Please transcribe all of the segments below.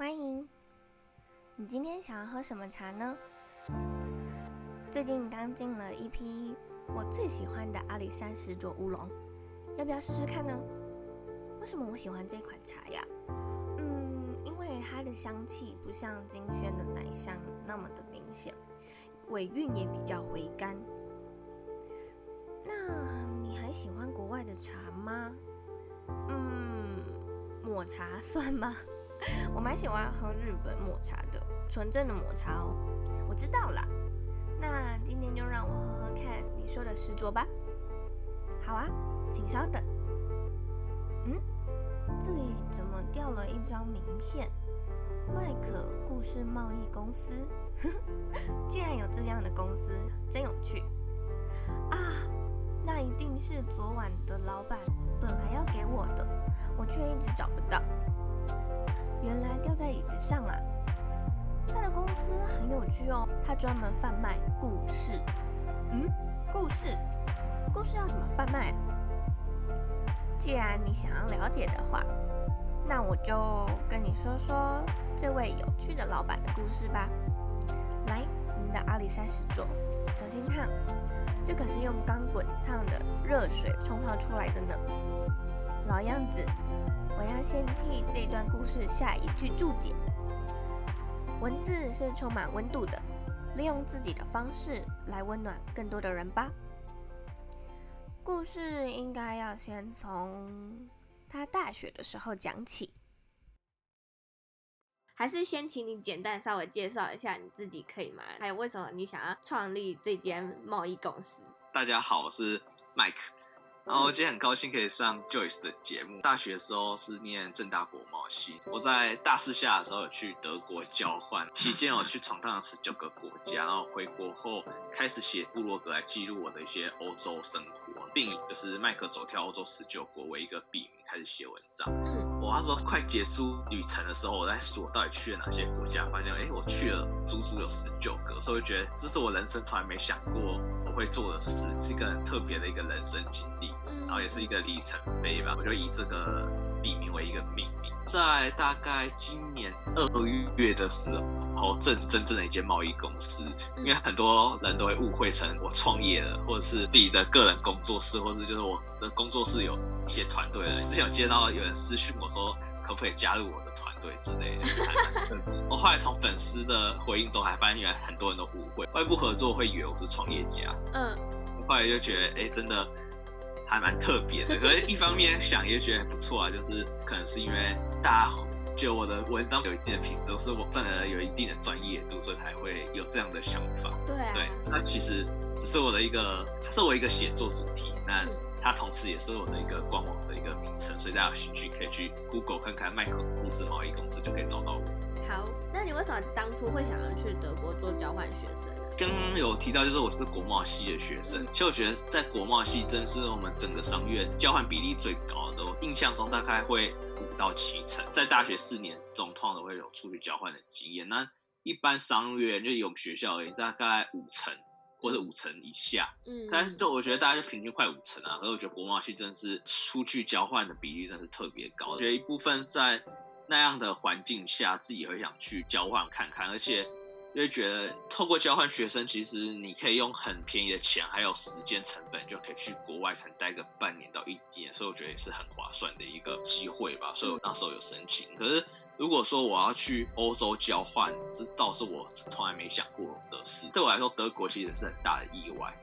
欢迎。你今天想要喝什么茶呢？最近刚进了一批我最喜欢的阿里山石卓乌龙，要不要试试看呢？为什么我喜欢这款茶呀？嗯，因为它的香气不像金萱的奶香那么的明显，尾韵也比较回甘。那你还喜欢国外的茶吗？嗯，抹茶算吗？我蛮喜欢喝日本抹茶的，纯正的抹茶哦。我知道了。那今天就让我喝喝看你说的石桌吧。好啊，请稍等。嗯，这里怎么掉了一张名片？麦可故事贸易公司，竟然有这样的公司，真有趣啊！那一定是昨晚的老板本来要给我的，我却一直找不到。原来掉在椅子上啊！他的公司很有趣哦，他专门贩卖故事。嗯，故事，故事要怎么贩卖？既然你想要了解的话，那我就跟你说说这位有趣的老板的故事吧。来，您的阿里山石桌，小心烫，这可是用钢滚烫的热水冲泡出来的呢。老样子，我要先替这段故事下一句注解。文字是充满温度的，利用自己的方式来温暖更多的人吧。故事应该要先从他大学的时候讲起，还是先请你简单稍微介绍一下你自己可以吗？还有为什么你想要创立这间贸易公司？大家好，我是 Mike。然后今天很高兴可以上 Joyce 的节目。大学的时候是念正大国贸系，我在大四下的时候有去德国交换，期间我去闯荡了十九个国家，然后回国后开始写部落格来记录我的一些欧洲生活，并以就是麦克走跳欧洲十九国为一个笔名开始写文章。我那时候快结束旅程的时候，我在数我到底去了哪些国家，发现哎，我去了足足有十九个，所以我觉得这是我人生从来没想过我会做的事，是一个很特别的一个人生经历。然后也是一个里程碑吧，我就以这个笔名为一个命名。在大概今年二月的时候，正是真正的一间贸易公司，因为很多人都会误会成我创业了，或者是自己的个人工作室，或者是就是我的工作室有一些团队了。之前有接到有人私讯我说，可不可以加入我的团队之类的。我后来从粉丝的回应中还发现，原来很多人都误会，外部合作会以为我是创业家。嗯，后来就觉得，哎，真的。还蛮特别的，可是一方面想也觉得不错啊，就是可能是因为大家觉得我的文章有一定的品质，是我占了有一定的专业度，所以才会有这样的想法。对啊，对，那其实只是我的一个，它是我一个写作主题，那它同时也是我的一个官网的一个名称，所以大家有兴趣可以去 Google 看看麦克公司贸易公司就可以找到我。好，那你为什么当初会想要去德国做交换学生？刚刚有提到，就是我是国贸系的学生，其实我觉得在国贸系真是我们整个商院交换比例最高的，我印象中大概会五到七成，在大学四年中通常都会有出去交换的经验。那一般商院就以我们学校而言，大概五成或者五成以下，嗯，但就我觉得大家就平均快五成啊。所以我觉得国贸系真的是出去交换的比例真是特别高，我觉得一部分在那样的环境下，自己也会想去交换看看，而且。因为觉得透过交换学生，其实你可以用很便宜的钱，还有时间成本，就可以去国外，可能待个半年到一年，所以我觉得也是很划算的一个机会吧。所以我那时候有申请。可是如果说我要去欧洲交换，这倒是我从来没想过的事。对我来说，德国其实是很大的意外。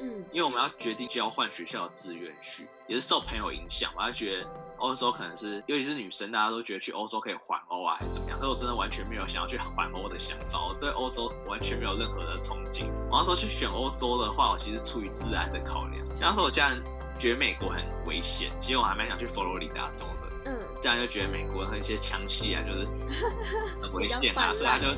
嗯，因为我们要决定交换学校的志愿去，也是受朋友影响，我还觉得。欧洲可能是，尤其是女生，大家都觉得去欧洲可以环欧啊，还是怎么样？可是我真的完全没有想要去环欧的想法，我对欧洲完全没有任何的憧憬。我要说去选欧洲的话，我其实出于自然的考量。然后说我家人觉得美国很危险，其实我还蛮想去佛罗里达州的。嗯，这样就觉得美国那些枪械啊，就是 很危险啊，所以他就，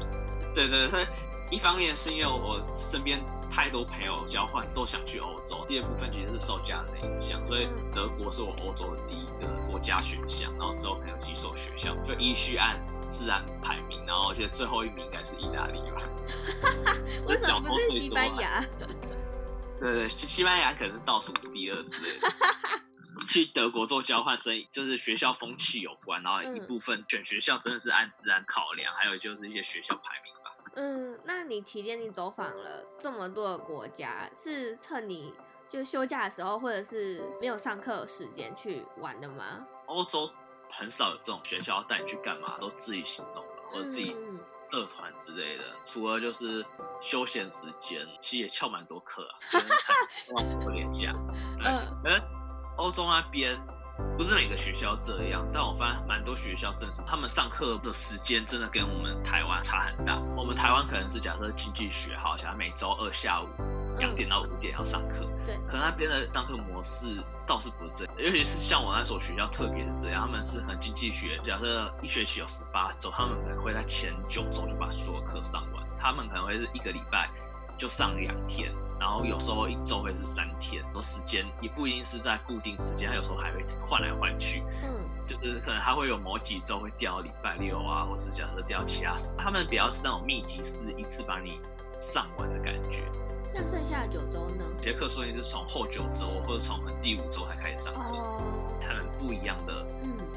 对对对，一方面是因为我身边。太多朋友交换都想去欧洲，第二部分其实是受家人的影响，所以德国是我欧洲的第一个国家选项，然后之后可能有几所学校就依序按自然排名，然后而且最后一名应该是意大利吧？为什么不是西班牙？对对，西班牙可能是倒数第二之类的。去德国做交换生，就是学校风气有关，然后一部分选学校真的是按自然考量，还有就是一些学校排名吧。嗯，那你期间你走访了这么多的国家，是趁你就休假的时候，或者是没有上课时间去玩的吗？欧洲很少有这种学校带你去干嘛，都自己行动了，或者自己社团之类的。嗯、除了就是休闲时间，其实也翘蛮多课啊，忘不连假。嗯，欧洲那边不是每个学校这样，但我发现蛮多学校正是他们上课的时间真的跟我们台湾差很大。我们台湾可能是假设经济学，好像每周二下午两点到五点要上课，对。可那边的上课模式倒是不是这样，尤其是像我那所学校特别是这样，他们是可能经济学，假设一学期有十八周，他们可能会在前九周就把所有课上完，他们可能会是一个礼拜就上两天。然后有时候一周会是三天，说时间也不一定是在固定时间，它有时候还会换来换去。嗯，就是可能他会有某几周会掉礼拜六啊，或者假设掉其他时，他们比较是那种密集式，一次把你上完的感觉。那剩下的九周呢？杰克说你是从后九周或者从第五周才开始上课，哦，他们不一样的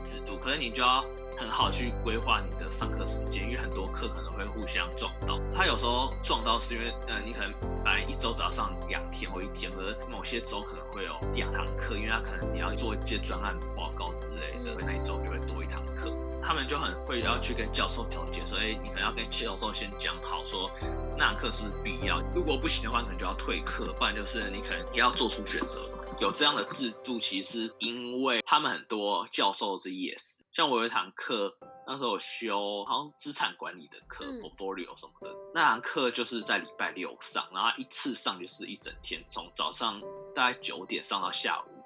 制度，嗯，可能你就要。很好去规划你的上课时间，因为很多课可能会互相撞到。他有时候撞到是因为，呃，你可能本来一周只要上两天或一天，可是某些周可能会有两堂课，因为他可能你要做一些专案报告之类的，那一周就会多一堂课。他们就很会要去跟教授调解，所以你可能要跟教授先讲好，说那堂课是不是必要。如果不行的话，可能就要退课，不然就是你可能也要做出选择。有这样的制度，其实因为他们很多教授是 yes，像我有一堂课，那时候我修好像是资产管理的课、嗯、portfolio 什么的，那堂课就是在礼拜六上，然后一次上就是一整天，从早上大概九点上到下午。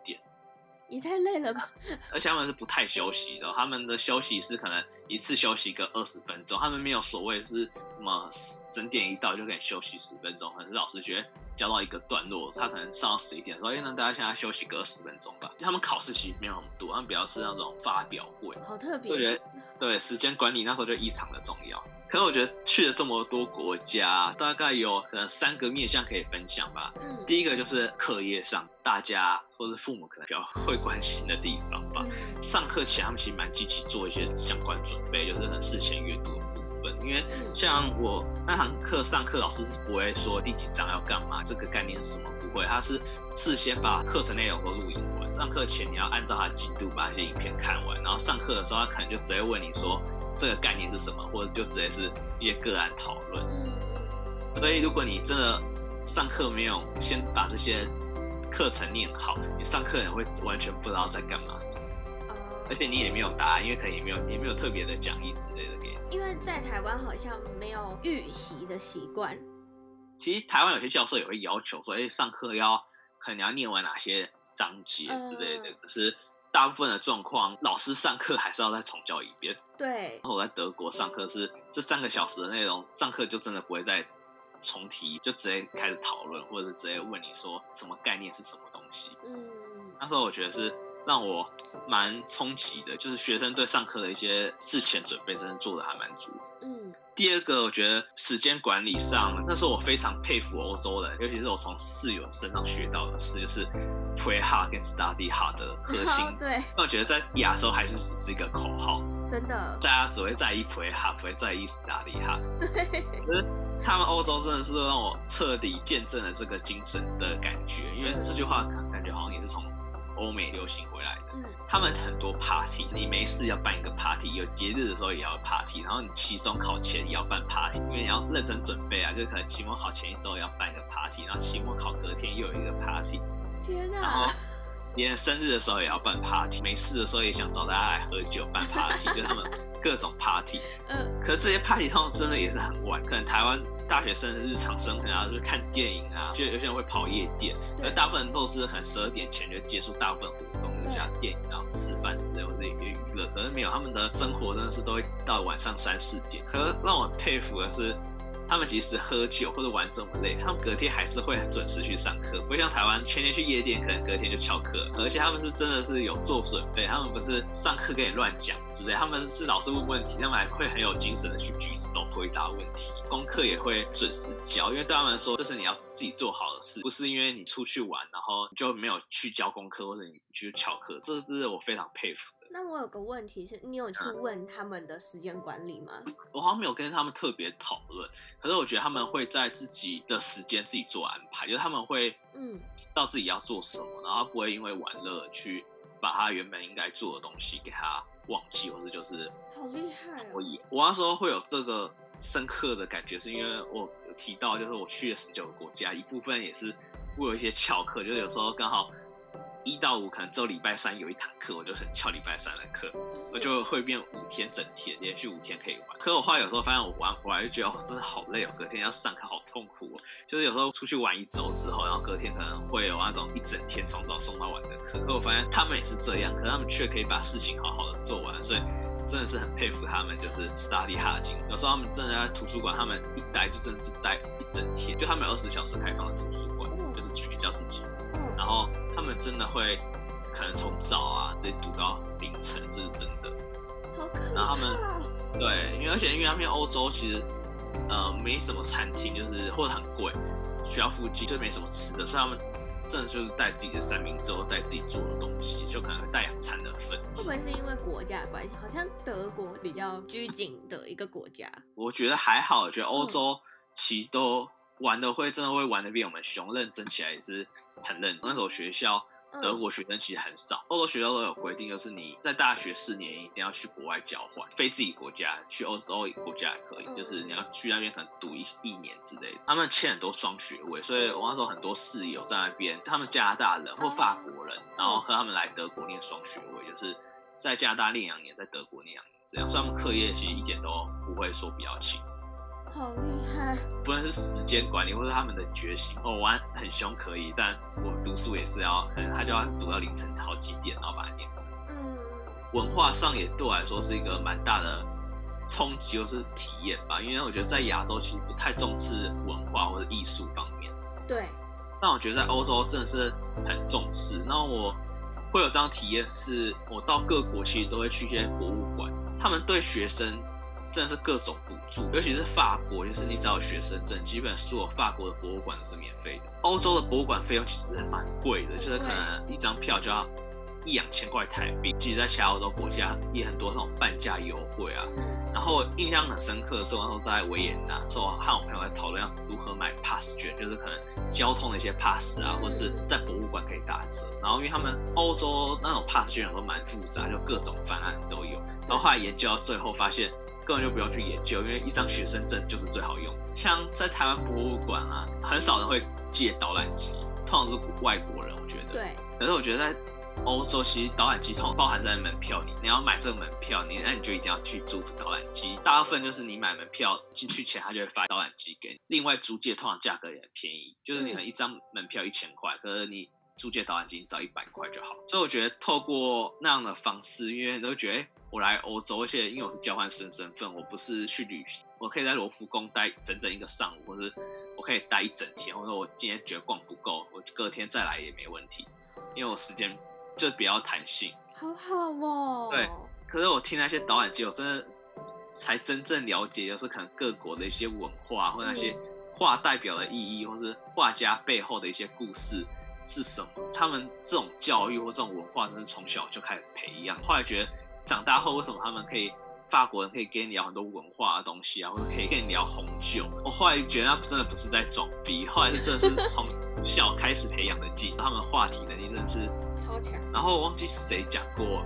也太累了吧！而且他们是不太休息的，他们的休息是可能一次休息个二十分钟，他们没有所谓是什么整点一到就可以休息十分钟。可能是老师觉得教到一个段落，他可能上到十一点，说：“哎，那大家现在休息个二十分钟吧。”他们考试其实没有很多，他们比较是那种发表会，好特别。对，对，时间管理那时候就异常的重要。可是我觉得去了这么多国家，大概有可能三个面向可以分享吧。嗯，第一个就是课业上，大家或者父母可能比较会关心的地方吧。嗯、上课前他们其实蛮积极做一些相关准备，就是很事前阅读的部分。因为像我那堂课上课，老师是不会说第几章要干嘛，这个概念是什么不会，他是事先把课程内容都录影完。上课前你要按照他的进度把那些影片看完，然后上课的时候他可能就直接问你说。这个概念是什么，或者就直接是一些个案讨论。所以，如果你真的上课没有先把这些课程念好，你上课也会完全不知道在干嘛。而且你也没有答案，因为可能也没有也没有特别的讲义之类的给你。因为在台湾好像没有预习的习惯。其实台湾有些教授也会要求说，哎，上课要可能你要念完哪些章节之类的，可是。大部分的状况，老师上课还是要再重教一遍。对。然后我在德国上课是这三个小时的内容，上课就真的不会再重提，就直接开始讨论，或者是直接问你说什么概念是什么东西。嗯。那时候我觉得是让我蛮冲击的，就是学生对上课的一些事前准备，真的做的还蛮足。嗯。第二个，我觉得时间管理上，那时候我非常佩服欧洲人，尤其是我从室友身上学到的事，就是 play hard 跟 study hard 的 核心。Oh, 对。那我觉得在亚洲还是只是一个口号。真的。大家只会在意 play hard，不会在意 study hard。对。可是他们欧洲真的是让我彻底见证了这个精神的感觉，因为这句话感觉好像也是从。欧美流行回来的，嗯，他们很多 party，你没事要办一个 party，有节日的时候也要 party，然后你期中考前也要办 party，因为你要认真准备啊，就可能期末考前一周要办一个 party，然后期末考隔天又有一个 party，天哪！然后连生日的时候也要办 party，没事的时候也想找大家来喝酒办 party，就他们各种 party，嗯，可是这些 party 通常真的也是很晚，可能台湾。大学生的日常生活啊，就是看电影啊，就有些人会跑夜店，而大部分人都是很十二点前就结束大部分活动，就像电影然后吃饭之类或者一些娱乐。可是没有，他们的生活真的是都会到晚上三四点。可是让我很佩服的是，他们即使喝酒或者玩这么累，他们隔天还是会准时去上课，不像台湾天天去夜店，可能隔天就翘课。而且他们是真的是有做准备，他们不是上课跟你乱讲之类，他们是老师问问题，他们还是会很有精神的去举手回答问题，功课也会准时交，因为对他们说这是你要自己做好的事，不是因为你出去玩然后就没有去交功课或者你去翘课，这是我非常佩服。那我有个问题是，你有去问他们的时间管理吗？我好像没有跟他们特别讨论，可是我觉得他们会在自己的时间自己做安排，就是他们会嗯知道自己要做什么，然后不会因为玩乐去把他原本应该做的东西给他忘记，或者就是好厉害哦。我我那时候会有这个深刻的感觉，是因为我提到就是我去了十九个国家，一部分也是会有一些翘课，就是有时候刚好。一到五可能只有礼拜三有一堂课，我就很翘礼拜三的课，我就会变五天整天，连续五天可以玩。可我后来有时候发现我玩回来就觉得哦，真的好累哦，隔天要上课好痛苦哦。就是有时候出去玩一周之后，然后隔天可能会有那种一整天从早送到晚的课。可我发现他们也是这样，可他们却可以把事情好好的做完，所以真的是很佩服他们，就是 study hard。有时候他们真的在图书馆，他们一待就真的是待一整天，就他们有二十小时开放的图书馆，就是全教自己，然后。他们真的会可能从早啊直接读到凌晨，这是真的。好可怕。然后他们对，因为而且因为他们欧洲其实呃没什么餐厅，就是或者很贵，学校附近就没什么吃的，所以他们真的就是带自己的三明治或带自己做的东西，就可能会带两餐的份。会不会是因为国家的关系？好像德国比较拘谨的一个国家。我觉得还好，我觉得欧洲其实都。玩的会真的会玩的比我们熊，认真起来也是很认真。那所学校德国学生其实很少，欧洲学校都有规定，就是你在大学四年一定要去国外交换，非自己国家去欧洲国家也可以，就是你要去那边可能读一一年之类的。他们签很多双学位，所以我那时候很多室友在那边，他们加拿大人或法国人，然后和他们来德国念双学位，就是在加拿大念两年，在德国念两年这样，所以他们课业其实一点都不会说比较轻。好厉害！不论是时间管理，或者他们的决心，我、哦、玩很凶可以，但我读书也是要，可能他就要读到凌晨好几点，然后把它念完。嗯，文化上也对我来说是一个蛮大的冲击，或是体验吧。因为我觉得在亚洲其实不太重视文化或者艺术方面。对。但我觉得在欧洲真的是很重视。那我会有这样体验，是我到各国其实都会去一些博物馆，他们对学生。真的是各种补助，尤其是法国，就是你只要有学生证，基本所有法国的博物馆都是免费的。欧洲的博物馆费用其实蛮贵的，就是可能一张票就要一两千块台币。其实，在其他欧洲国家也很多那种半价优惠啊。然后印象很深刻的是，我那时候在维也纳，说和我朋友在讨论要如何买 pass 券，就是可能交通的一些 pass 啊，或者是在博物馆可以打折。然后因为他们欧洲那种 pass 券都蛮复杂，就各种方案都有。然后后来研究到最后发现。根本就不用去研究，因为一张学生证就是最好用。像在台湾博物馆啊，很少人会借导览机，通常是外国人，我觉得。对。可是我觉得在欧洲，其实导览机通常包含在门票里。你要买这个门票，你那你就一定要去租导览机。大部分就是你买门票进去前，他就会发导览机给你。另外租借通常价格也很便宜，就是你可能一张门票一千块，可是你租借导览机只要一百块就好。所以我觉得透过那样的方式，因为都觉得。我来欧洲，而且因为我是交换生身份，我不是去旅行，我可以在罗浮宫待整整一个上午，或者我可以待一整天，或者我今天觉得逛不够，我隔天再来也没问题，因为我时间就比较弹性。好好哦。对，可是我听那些导览机，我真的才真正了解，就是可能各国的一些文化，或那些画代表的意义，或是画家背后的一些故事是什么。他们这种教育或这种文化，真是从小就开始培养。后来觉得。长大后为什么他们可以，法国人可以跟你聊很多文化的东西啊，或者可以跟你聊红酒？我后来觉得那真的不是在装逼，后来是真的是从小开始培养的技，他们话题能力真的是超强。然后我忘记谁讲过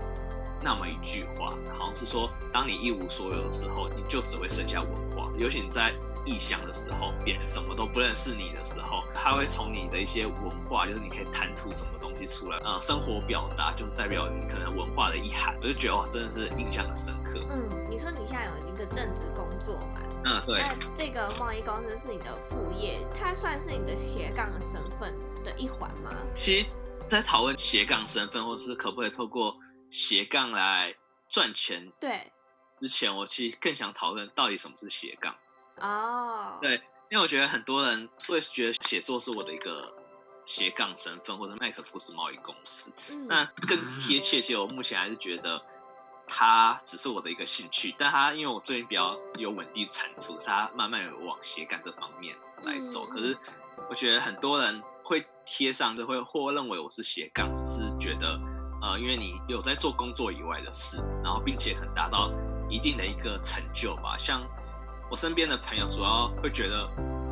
那么一句话，好像是说，当你一无所有的时候，你就只会剩下文化，尤其你在。异乡的时候，别人什么都不认识你的时候，他会从你的一些文化，就是你可以谈吐什么东西出来啊、呃，生活表达就是代表你可能文化的意涵，我就觉得哇，真的是印象很深刻。嗯，你说你现在有一个正职工作嘛？嗯，对。那这个贸易公司是你的副业，它算是你的斜杠的身份的一环吗？其实，在讨论斜杠身份，或是可不可以透过斜杠来赚钱，对。之前我其实更想讨论到底什么是斜杠。哦，对，因为我觉得很多人会觉得写作是我的一个斜杠身份，或者麦克福斯贸易公司。嗯，那更贴切，其实我目前还是觉得它只是我的一个兴趣，但它因为我最近比较有稳定产出，它慢慢有往斜杠这方面来走。嗯、可是我觉得很多人会贴上，就会或认为我是斜杠，只是觉得呃，因为你有在做工作以外的事，然后并且很达到一定的一个成就吧。像我身边的朋友，主要会觉得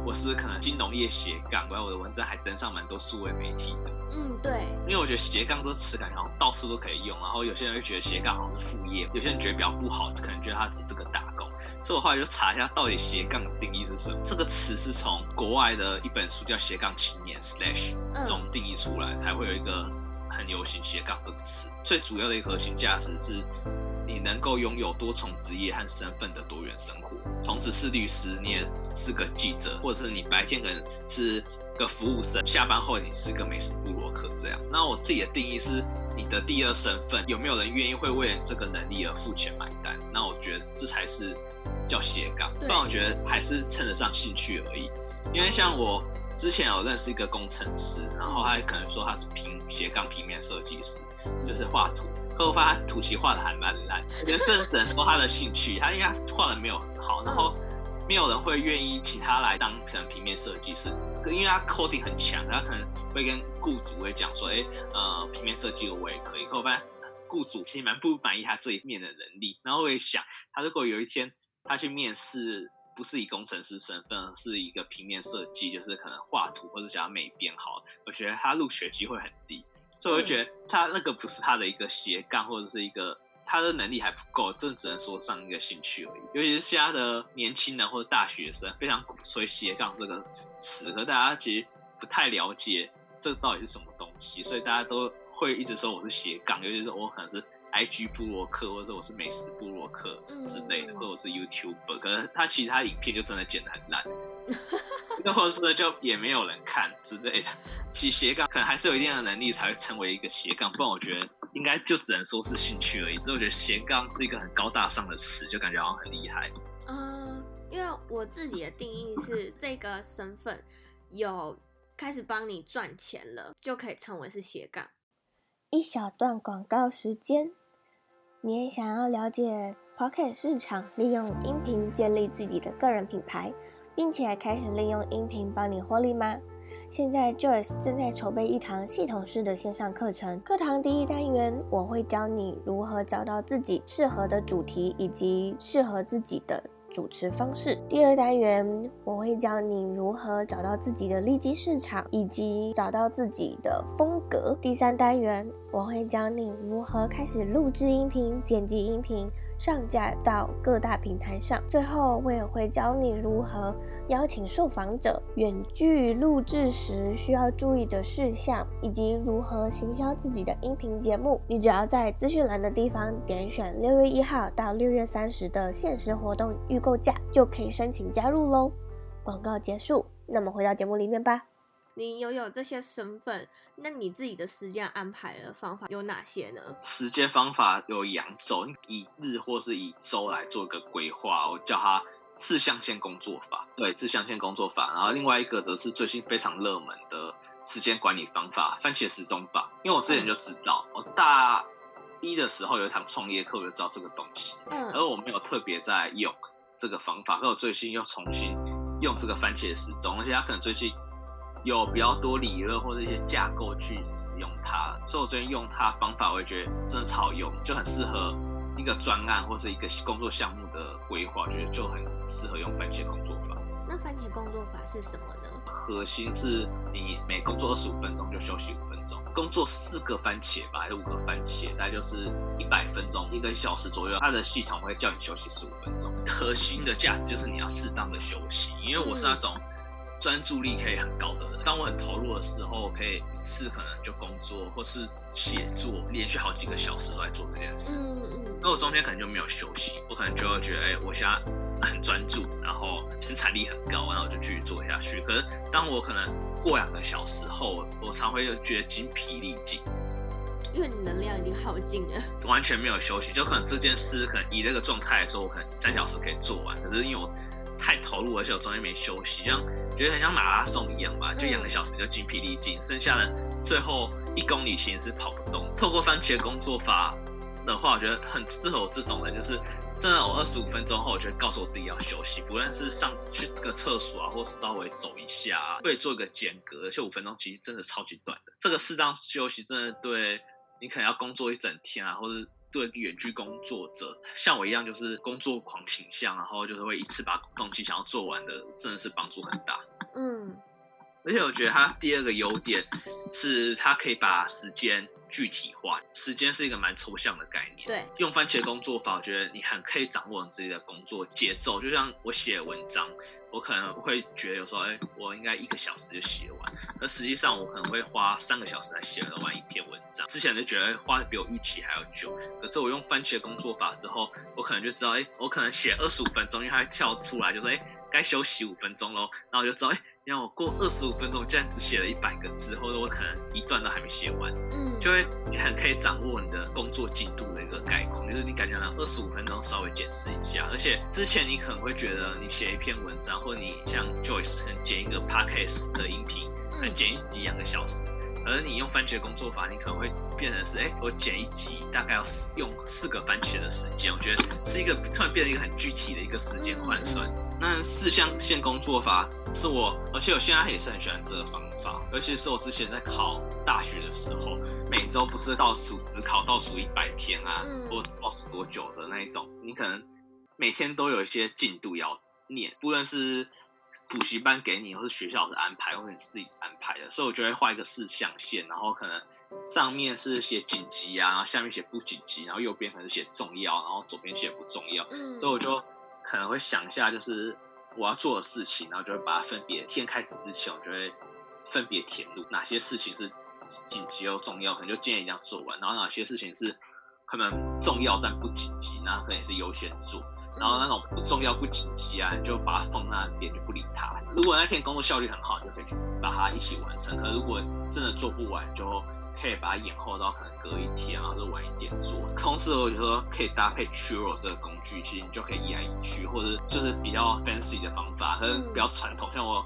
我是可能金融业斜杠，然后我的文章还登上蛮多数位媒体的。嗯，对，因为我觉得斜杠这个词感觉好像到处都可以用，然后有些人会觉得斜杠好像是副业，有些人觉得比较不好，可能觉得它只是个打工。所以我后来就查一下，到底斜杠的定义是什么？这个词是从国外的一本书叫《斜杠青年》slash 中定义出来，才会有一个很流行斜杠这个词。最主要的一个核心价值是，你能够拥有多重职业和身份的多元生活，同时是律师，你也是个记者，或者是你白天可能是个服务生，下班后你是个美食部落客这样。那我自己的定义是，你的第二身份有没有人愿意会为了这个能力而付钱买单？那我觉得这才是叫斜杠，但我觉得还是称得上兴趣而已。因为像我之前有认识一个工程师，然后他可能说他是平斜杠平面设计师，就是画图。可我发现他图其画的还蛮烂，我觉得这只能说他的兴趣，他应该画的没有很好，然后没有人会愿意请他来当可能平面设计师，因为他 coding 很强，他可能会跟雇主会讲说，哎，呃，平面设计我也可以。可我发现雇主其实蛮不满意他这一面的能力，然后我也想，他如果有一天他去面试，不是以工程师身份，而是一个平面设计，就是可能画图或者想要美编好，我觉得他入学机会很低。所以我就觉得他那个不是他的一个斜杠，或者是一个他的能力还不够，这只能说上一个兴趣而已。尤其是现在的年轻人或者大学生，非常鼓吹斜杠这个词，可大家其实不太了解这到底是什么东西，所以大家都会一直说我是斜杠，尤其是我可能是 IG 布洛克，或者说我是美食部落客之类的，或者我是 YouTuber，可是他其他影片就真的剪得很烂。又或者就也没有人看之类的，其实斜杠可能还是有一定的能力才会成为一个斜杠，不然我觉得应该就只能说是兴趣而已。所以我觉得斜杠是一个很高大上的词，就感觉好像很厉害。嗯，因为我自己的定义是这个身份有开始帮你赚钱了，就可以称为是斜杠。一小段广告时间，你也想要了解 Podcast 市场，利用音频建立自己的个人品牌？并且开始利用音频帮你获利吗？现在 Joyce 正在筹备一堂系统式的线上课程。课堂第一单元，我会教你如何找到自己适合的主题以及适合自己的主持方式。第二单元，我会教你如何找到自己的利基市场，以及找到自己的风格。第三单元，我会教你如何开始录制音频、剪辑音频，上架到各大平台上。最后，我也会教你如何邀请受访者，远距录制时需要注意的事项，以及如何行销自己的音频节目。你只要在资讯栏的地方点选六月一号到六月三十的限时活动预购价，就可以申请加入喽。广告结束，那么回到节目里面吧。你拥有这些身份，那你自己的时间安排的方法有哪些呢？时间方法有两种，以日或是以周来做一个规划，我叫它四象限工作法。对，四象限工作法。然后另外一个则是最近非常热门的时间管理方法——番茄时钟法。因为我之前就知道，我大一的时候有一堂创业课，我就知道这个东西，嗯，而我没有特别在用这个方法。可我最近又重新用这个番茄时钟，而且它可能最近。有比较多理论或者一些架构去使用它，所以我最近用它方法，我也觉得真的超好用，就很适合一个专案或是一个工作项目的规划，觉得就很适合用番茄工作法。那番茄工作法是什么呢？核心是你每工作二十五分钟就休息五分钟，工作四个番茄吧，还是五个番茄，大概就是一百分钟，一个小时左右。它的系统会叫你休息十五分钟。核心的价值就是你要适当的休息，因为我是那种。专注力可以很高的人，当我很投入的时候，可以一次可能就工作或是写作，连续好几个小时都在做这件事。嗯嗯。那我中间可能就没有休息，我可能就会觉得，哎、欸，我现在很专注，然后生产力很高，然后我就继续做下去。可是当我可能过两个小时后，我常会就觉得精疲力尽，因为你能量已经耗尽了，完全没有休息。就可能这件事，可能以那个状态来说，我可能三小时可以做完，可是因为我。太投入，而且我中间没休息，这样觉得很像马拉松一样吧，就两个小时就精疲力尽，剩下的最后一公里其实是跑不动。透过番茄工作法的话，我觉得很适合我这种人，就是。真的，我二十五分钟后，我就会告诉我自己要休息，不论是上去个厕所啊，或是稍微走一下啊，会做一个间隔，而且五分钟其实真的超级短的。这个适当休息真的对你可能要工作一整天啊，或者对远距工作者，像我一样就是工作狂倾向，然后就是会一次把东西想要做完的，真的是帮助很大。嗯，而且我觉得它第二个优点是它可以把时间。具体化，时间是一个蛮抽象的概念。对，用番茄工作法，我觉得你很可以掌握你自己的工作节奏。就像我写文章，我可能会觉得有时候，哎、欸，我应该一个小时就写完，而实际上我可能会花三个小时来写完一篇文章。之前就觉得花的比我预期还要久，可是我用番茄工作法之后，我可能就知道，哎、欸，我可能写二十五分钟，因为它会跳出来就说，哎、欸，该休息五分钟喽，然后我就知道，哎、欸。让我过二十五分钟，我竟然只写了一百个字，或者我可能一段都还没写完，嗯，就会你很可以掌握你的工作进度的一个概况，就是你感觉到二十五分钟稍微检视一下，而且之前你可能会觉得你写一篇文章，或者你像 Joyce 剪一个 Podcast 的音频，可能剪一两个小时，而你用番茄工作法，你可能会变成是，哎、欸，我剪一集大概要用四个番茄的时间，我觉得是一个突然变成一个很具体的一个时间换算。那四象限工作法是我，而且我现在也是很喜欢这个方法，尤其是我之前在考大学的时候，每周不是倒数只考倒数一百天啊，或倒数多久的那一种，你可能每天都有一些进度要念，不论是补习班给你，或是学校的安排，或者你自己安排的，所以我就会画一个四象限，然后可能上面是写紧急啊，然后下面写不紧急，然后右边可能写重要，然后左边写不重要，所以我就。可能会想一下，就是我要做的事情，然后就会把它分别。天开始之前，我就会分别填入哪些事情是紧急又重要，可能就建议一定要做完。然后哪些事情是可能重要但不紧急，那可能也是优先做。然后那种不重要不紧急啊，你就把它放那边就不理它。如果那天工作效率很好，你就可以去把它一起完成。可是如果真的做不完，就可以把它延后到可能隔一天啊，或者晚一点做。同时，我觉得可以搭配 Trello 这个工具，其实你就可以移来移去，或者就是比较 fancy 的方法，可能比较传统，像我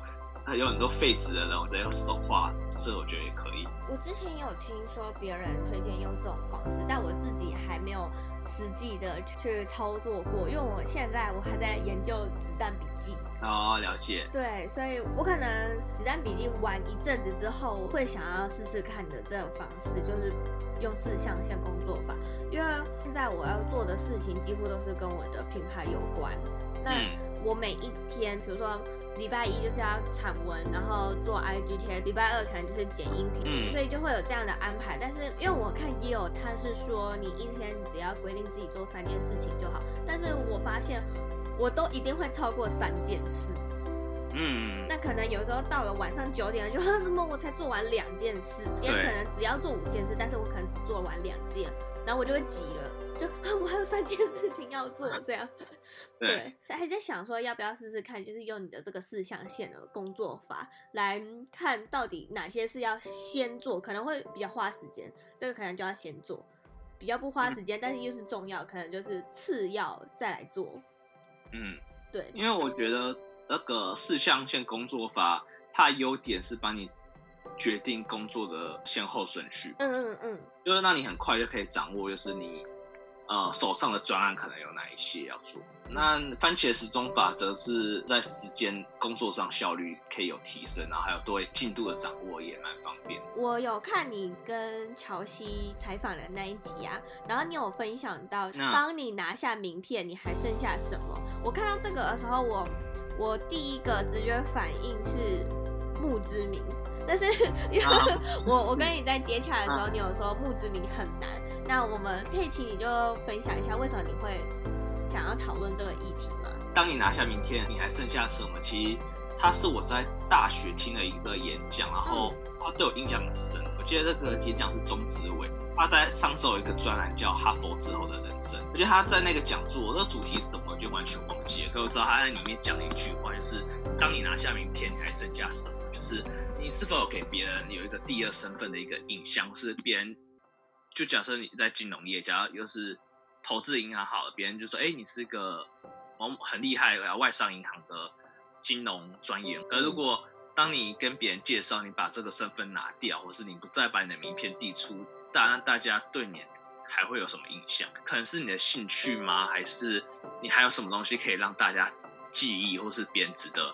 有很多废纸的人，我直接用手画，这我觉得也可以。我之前有听说别人推荐用这种方式，但我自己还没有实际的去操作过，因为我现在我还在研究子弹笔记。哦，了解。对，所以我可能子弹笔记玩一阵子之后，会想要试试看的这种方式，就是用四象限工作法。因为现在我要做的事情几乎都是跟我的品牌有关。那我每一天，比如说礼拜一就是要产文，然后做 IG 贴，礼拜二可能就是剪音频，所以就会有这样的安排。但是因为我看也有他是说，你一天只要规定自己做三件事情就好。但是我发现。我都一定会超过三件事，嗯，那可能有时候到了晚上九点，就说什么我才做完两件事，今天可能只要做五件事，但是我可能只做完两件，然后我就会急了，就 我还有三件事情要做，这样，对，还在想说要不要试试看，就是用你的这个四象限的工作法来看到底哪些是要先做，可能会比较花时间，这个可能就要先做，比较不花时间，但是又是重要，可能就是次要再来做。嗯，对，因为我觉得那个四象限工作法，它的优点是帮你决定工作的先后顺序。嗯嗯嗯，就是让你很快就可以掌握，就是你。呃，手上的专案可能有哪一些要做？那番茄时钟法则是在时间工作上效率可以有提升，然后还有对进度的掌握也蛮方便。我有看你跟乔西采访的那一集啊，然后你有分享到，当你拿下名片，你还剩下什么？我看到这个的时候，我我第一个直觉反应是墓志铭。但是，因为我我跟你在接洽的时候，你有说墓志铭很难，那我们可以请你就分享一下，为什么你会想要讨论这个议题吗？当你拿下明天，你还剩下什么？其实，它是我在大学听的一个演讲，然后他对我印象很深。我记得这个演讲是钟子伟，他在上周有一个专栏叫《哈佛之后的人生》，而且他在那个讲座，那主题是什么就完全忘记了。可我知道他在里面讲了一句话，就是当你拿下明天，你还剩下什么？就是你是否有给别人有一个第二身份的一个印象？是别人就假设你在金融业，假如又是投资银行好了，别人就说：“哎、欸，你是个我很厉害啊，外商银行的金融专员。可如果当你跟别人介绍，你把这个身份拿掉，或是你不再把你的名片递出，当然大家对你还会有什么印象？可能是你的兴趣吗？还是你还有什么东西可以让大家记忆，或是别人值得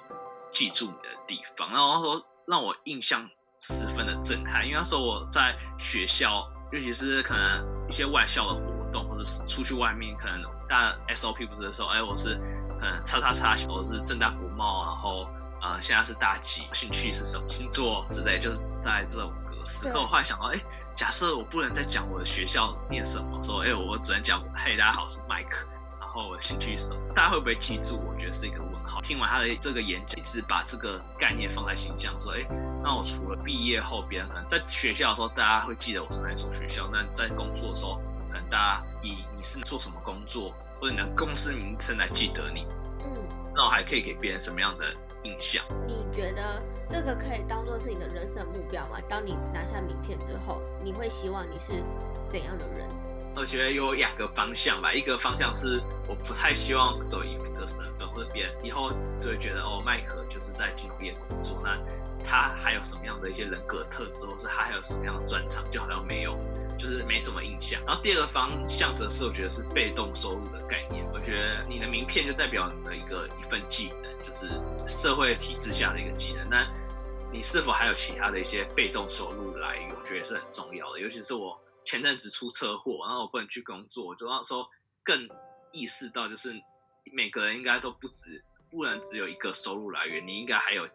记住你的地方？然后说让我印象十分的震撼，因为那时候我在学校，尤其是可能一些外校的活动，或者是出去外面，可能大家 SOP 不是的时候，哎，我是可能叉叉叉，我是正大国贸，然后。呃，现在是大几？兴趣是什么？星座之类，就是大概这种格式。可我后来想到，哎，假设我不能再讲我的学校念什么，说，哎，我只能讲，嘿，大家好，我是麦克，然后兴趣是什么？大家会不会记住？我觉得是一个问号。听完他的这个演讲，一直把这个概念放在心上，说，哎，那我除了毕业后，别人可能在学校的时候，大家会记得我是哪一所学校；那在工作的时候，可能大家以你是做什么工作，或者你的公司名称来记得你。嗯，那我还可以给别人什么样的？印象，你觉得这个可以当做是你的人生目标吗？当你拿下名片之后，你会希望你是怎样的人？我觉得有两个方向吧，一个方向是我不太希望走一个身份，或者别人以后就会觉得哦，麦克就是在金融业工作，那他还有什么样的一些人格特质，或是他还有什么样的专长，就好像没有，就是没什么印象。然后第二个方向则是我觉得是被动收入的概念，我觉得你的名片就代表你的一个一份技能。就是社会体制下的一个技能，那你是否还有其他的一些被动收入来源，我觉得是很重要的。尤其是我前阵子出车祸，然后我不能去工作，我就那时候更意识到，就是每个人应该都不止，不能只有一个收入来源，你应该还有。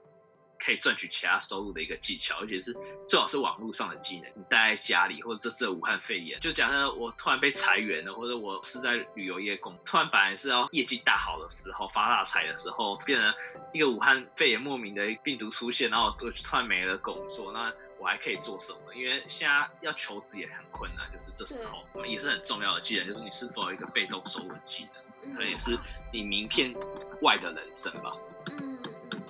可以赚取其他收入的一个技巧，而且是最好是网络上的技能。你待在家里，或者这次武汉肺炎，就假设我突然被裁员了，或者我是在旅游业工，突然本来是要业绩大好的时候，发大财的时候，变成一个武汉肺炎莫名的病毒出现，然后我突然没了工作，那我还可以做什么？因为现在要求职也很困难，就是这时候也是很重要的技能，就是你是否有一个被动收入的技能，可能也是你名片外的人生吧。嗯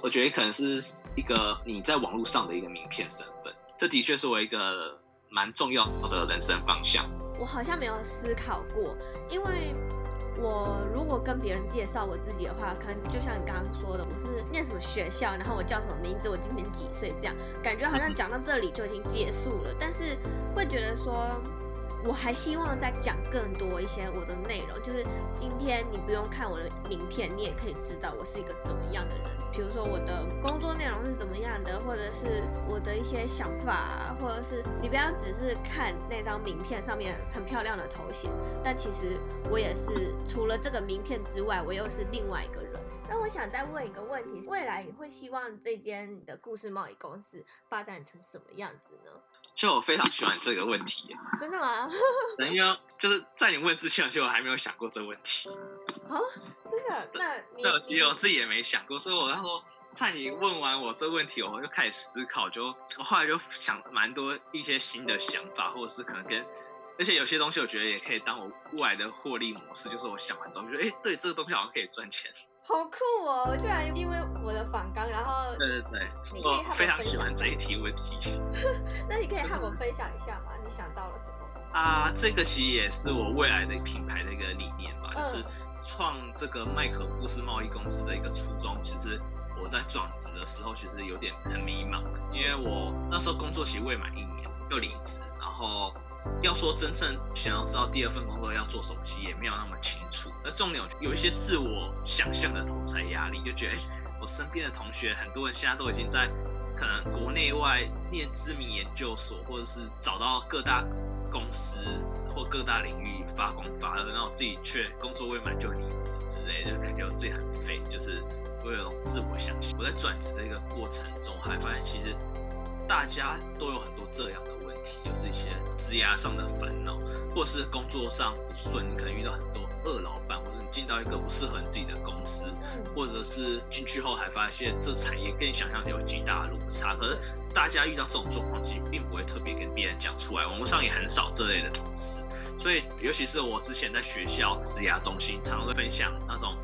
我觉得可能是一个你在网络上的一个名片身份，这的确是我一个蛮重要的人生方向。我好像没有思考过，因为我如果跟别人介绍我自己的话，可能就像你刚刚说的，我是念什么学校，然后我叫什么名字，我今年几岁，这样感觉好像讲到这里就已经结束了。但是会觉得说，我还希望再讲更多一些我的内容，就是今天你不用看我的名片，你也可以知道我是一个怎么样的人。比如说我的工作或者是我的一些想法啊，或者是你不要只是看那张名片上面很漂亮的头衔，但其实我也是除了这个名片之外，我又是另外一个人。那我想再问一个问题：未来你会希望这间你的故事贸易公司发展成什么样子呢？就我非常喜欢这个问题。真的吗？等一下，就是在你问之前，其实我还没有想过这个问题。哦，真的？那你我自己也没想过，所以我那时候在你问完我这个问题，我就开始思考，就我后来就想蛮多一些新的想法，或者是可能跟，而且有些东西我觉得也可以当我未来的获利模式，就是我想完之后就觉得，哎，对，这个东西好像可以赚钱。好酷哦！我居然因为我的访纲，然后对对对，我非常喜欢这一题问题。那你可以和我分享一下吗？你想到了什么？啊，这个其实也是我未来的品牌的一个理念吧，嗯、就是。创这个麦可故事贸易公司的一个初衷，其实我在转职的时候，其实有点很迷茫，因为我那时候工作期未满一年就离职，然后要说真正想要知道第二份工作要做什么，其实也没有那么清楚。而重点有一些自我想象的同侪压力，就觉得我身边的同学很多人现在都已经在可能国内外念知名研究所，或者是找到各大公司。或各大领域发光发热，然后我自己却工作未满就离职之类的，感觉我自己很废，就是会有种自我相信。我在转职的一个过程中，还发现其实大家都有很多这样的问题，就是一些职涯上的烦恼，或是工作上不顺，你可能遇到很多恶老板，或者你进到一个不适合你自己的公司，或者是进去后还发现这产业跟你想象有极大的落差。可是大家遇到这种状况，其实并不会特别跟别人讲出来，网络上也很少这类的同事。所以，尤其是我之前在学校职涯中心，常常会分享那种，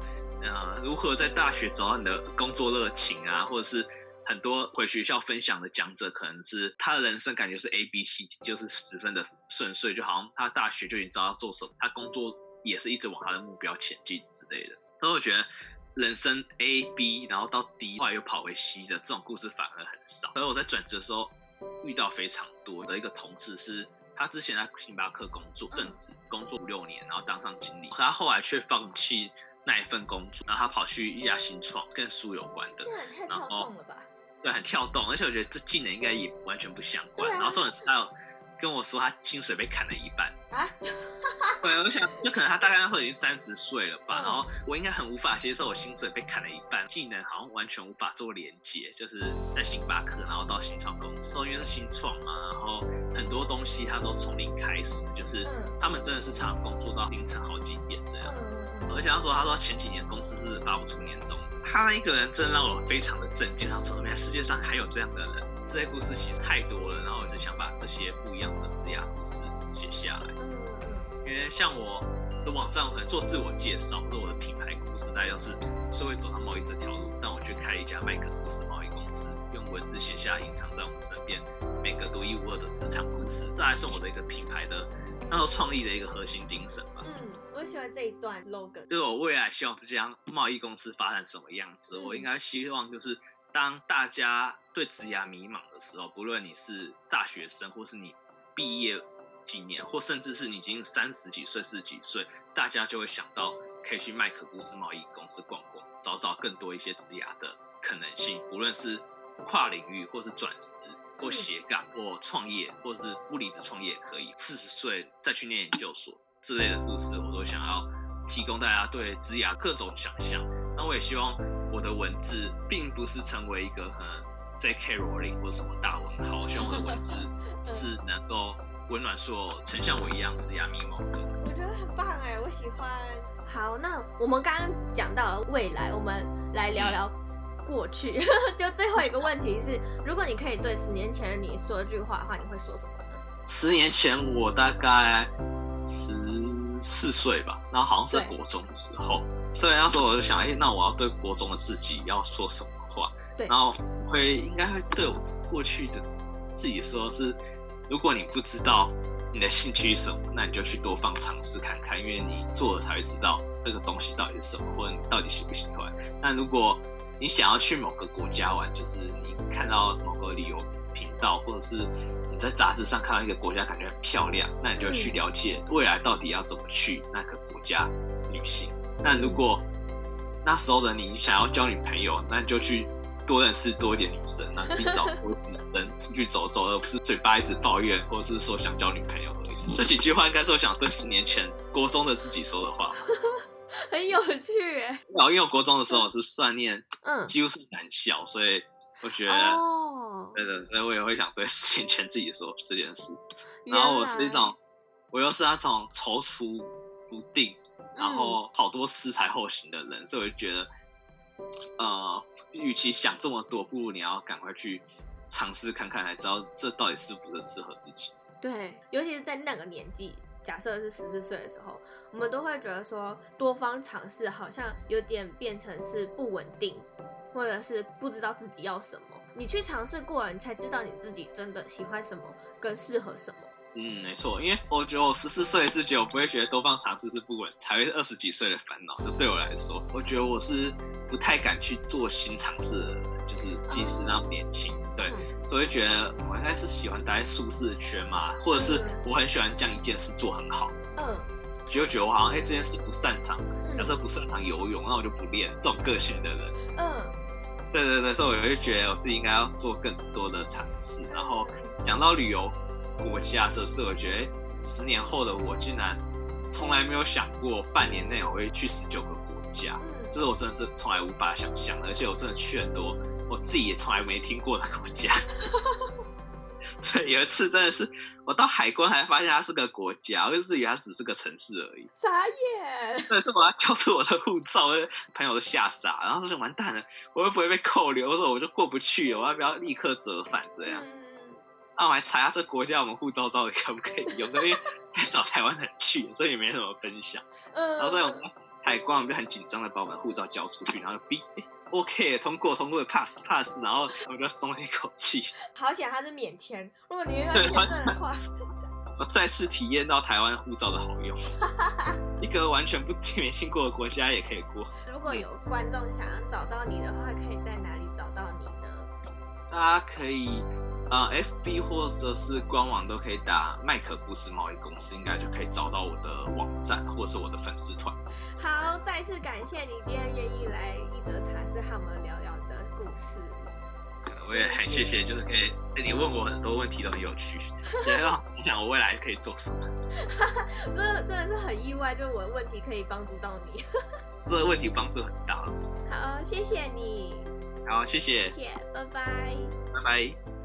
呃，如何在大学找到你的工作热情啊，或者是很多回学校分享的讲者，可能是他的人生感觉是 A B C，就是十分的顺遂，就好像他大学就已经知道要做什么，他工作也是一直往他的目标前进之类的。所以我觉得人生 A B，然后到 D，后来又跑回 C 的这种故事反而很少。所以我在转职的时候遇到非常多的一个同事是。他之前在星巴克工作，正职工作五六年，然后当上经理，可他后来却放弃那一份工作，然后他跑去一家新创，跟书有关的，太跳动了吧？对，很跳动，而且我觉得这技能应该也完全不相关。啊、然后重点是他有。跟我说他薪水被砍了一半。啊！对，我想就可能他大概那时候已经三十岁了吧，然后我应该很无法接受我薪水被砍了一半，技能好像完全无法做连接，就是在星巴克，然后到新创公司，因为是新创嘛，然后很多东西他都从零开始，就是他们真的是常常工作到凌晨好几点这样，而且他说他说前几年公司是发不出年终，他一个人真的让我非常的震惊，他说原来世界上还有这样的人。这些故事其实太多了，然后我就想把这些不一样的职涯故事写下来。因为像我的网站，我可能做自我介绍，或者我的品牌故事，大概就是社会走上贸易这条路，但我去开一家麦克故事贸易公司，用文字写下隐藏在我们身边每个独一无二的职场故事，这还是我的一个品牌的那时候创立的一个核心精神吧。嗯，我喜欢这一段 logo。就是我未来希望这家贸易公司发展什么样子，我应该希望就是。当大家对职涯迷茫的时候，不论你是大学生，或是你毕业几年，或甚至是你已经三十几岁、四十几岁，大家就会想到可以去麦可布斯贸易公司逛逛，找找更多一些职涯的可能性。不论是跨领域，或是转职，或斜杠，或创业，或是不离职创业也可以。四十岁再去念研究所之类的故事，我都想要提供大家对职涯各种想象。那我也希望我的文字并不是成为一个很 J.K. Rowling 或者什么大文豪，我希望我的文字 是能够温暖所有曾像我一样是亚迷茫的。我觉得很棒哎，我喜欢。好，那我们刚刚讲到了未来，我们来聊聊过去。嗯、就最后一个问题是，如果你可以对十年前的你说一句话的话，你会说什么呢？十年前我大概十四岁吧，然后好像是在国中的时候。所以那时候我就想，哎、欸，那我要对国中的自己要说什么话？对，然后会应该会对我过去的自己说是，如果你不知道你的兴趣是什么，那你就去多方尝试看看，因为你做了才会知道这个东西到底是什么，或者你到底喜不喜欢。那如果你想要去某个国家玩，就是你看到某个旅游频道，或者是你在杂志上看到一个国家感觉很漂亮，那你就去了解未来到底要怎么去那个国家旅行。那如果那时候的你想要交女朋友，那你就去多认识多一点女生，那你找多一点女生出去走走，而不是嘴巴一直抱怨，或者是说想交女朋友而已。这几句话应该是我想对十年前国中的自己说的话，很有趣哎。然后因为我国中的时候我是算念，嗯，几乎是男校，所以我觉得，哦，对对，所以我也会想对十年前自己说这件事。然后我是一种，我又是那种踌躇不定。然后好多思才后行的人，所以我就觉得，呃，与其想这么多，不如你要赶快去尝试看看，才知道这到底是不是适合自己。对，尤其是在那个年纪，假设是十四岁的时候，我们都会觉得说，多方尝试好像有点变成是不稳定，或者是不知道自己要什么。你去尝试过了，你才知道你自己真的喜欢什么，跟适合什么。嗯，没错，因为我觉得我十四岁之前，我不会觉得多方尝试是不稳，才会是二十几岁的烦恼。就对我来说，我觉得我是不太敢去做新尝试的人，就是即使那么年轻，对，所以觉得我应该是喜欢待在舒适的圈嘛，或者是我很喜欢将一件事做很好。嗯，就觉得我好像哎、欸、这件事不擅长，假设不擅长游泳，那我就不练。这种个性的人，嗯，对对对，所以我就觉得我自己应该要做更多的尝试。然后讲到旅游。国家，这是我觉得十年后的我竟然从来没有想过半年内我会去十九个国家，这是我真的是从来无法想象的，而且我真的去很多我自己也从来没听过的国家。对，有一次真的是我到海关还发现它是个国家，我一直以为它只是个城市而已。傻眼！但是我要交出我的护照，朋友都吓傻，然后说完蛋了，我会不会被扣留？我说我就过不去，我要不要立刻折返这样？啊，我还查一下这国家我们护照到底可不可以用，因为 太少台湾人去，所以也没什么分享。嗯，然后所以我们海关我们就很紧张的把我们护照交出去，然后 B、欸、OK 通过通过 pass pass，然后我就松了一口气。好险他是免签，如果你遇到签证的话，我再次体验到台湾护照的好用。一个完全不没听过的国家也可以过。如果有观众想要找到你的话，可以在哪里找到你呢？大家可以，呃，FB 或者是官网都可以打麦克故事贸易公司，应该就可以找到我的网站或者是我的粉丝团。好，再次感谢你今天愿意来一则茶室和我们聊聊的故事。我也很谢谢，就是可以，你问我很多问题都很有趣，也让我想我未来可以做什么。真的真的是很意外，就是我的问题可以帮助到你。这个问题帮助很大。好，谢谢你。好，谢谢。谢谢，拜拜。拜拜。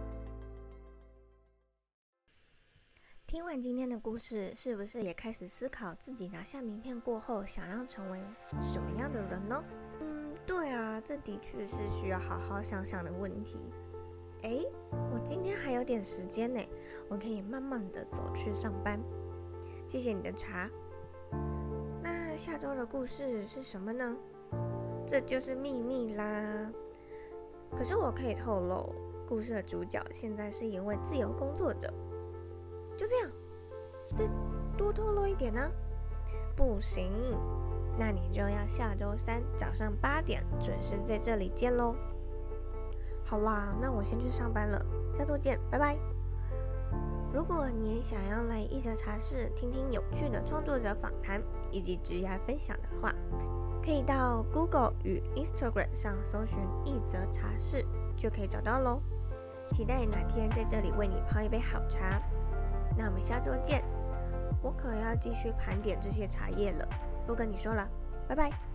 听完今天的故事，是不是也开始思考自己拿下名片过后想要成为什么样的人呢？嗯对啊，这的确是需要好好想想的问题。哎，我今天还有点时间呢，我可以慢慢的走去上班。谢谢你的茶。那下周的故事是什么呢？这就是秘密啦。可是我可以透露，故事的主角现在是一位自由工作者。就这样，再多透露一点呢？不行。那你就要下周三早上八点准时在这里见喽。好啦，那我先去上班了，下周见，拜拜。如果你也想要来一则茶室听听有趣的创作者访谈以及职业分享的话，可以到 Google 与 Instagram 上搜寻一则茶室，就可以找到喽。期待哪天在这里为你泡一杯好茶。那我们下周见，我可要继续盘点这些茶叶了。不跟你说了，拜拜。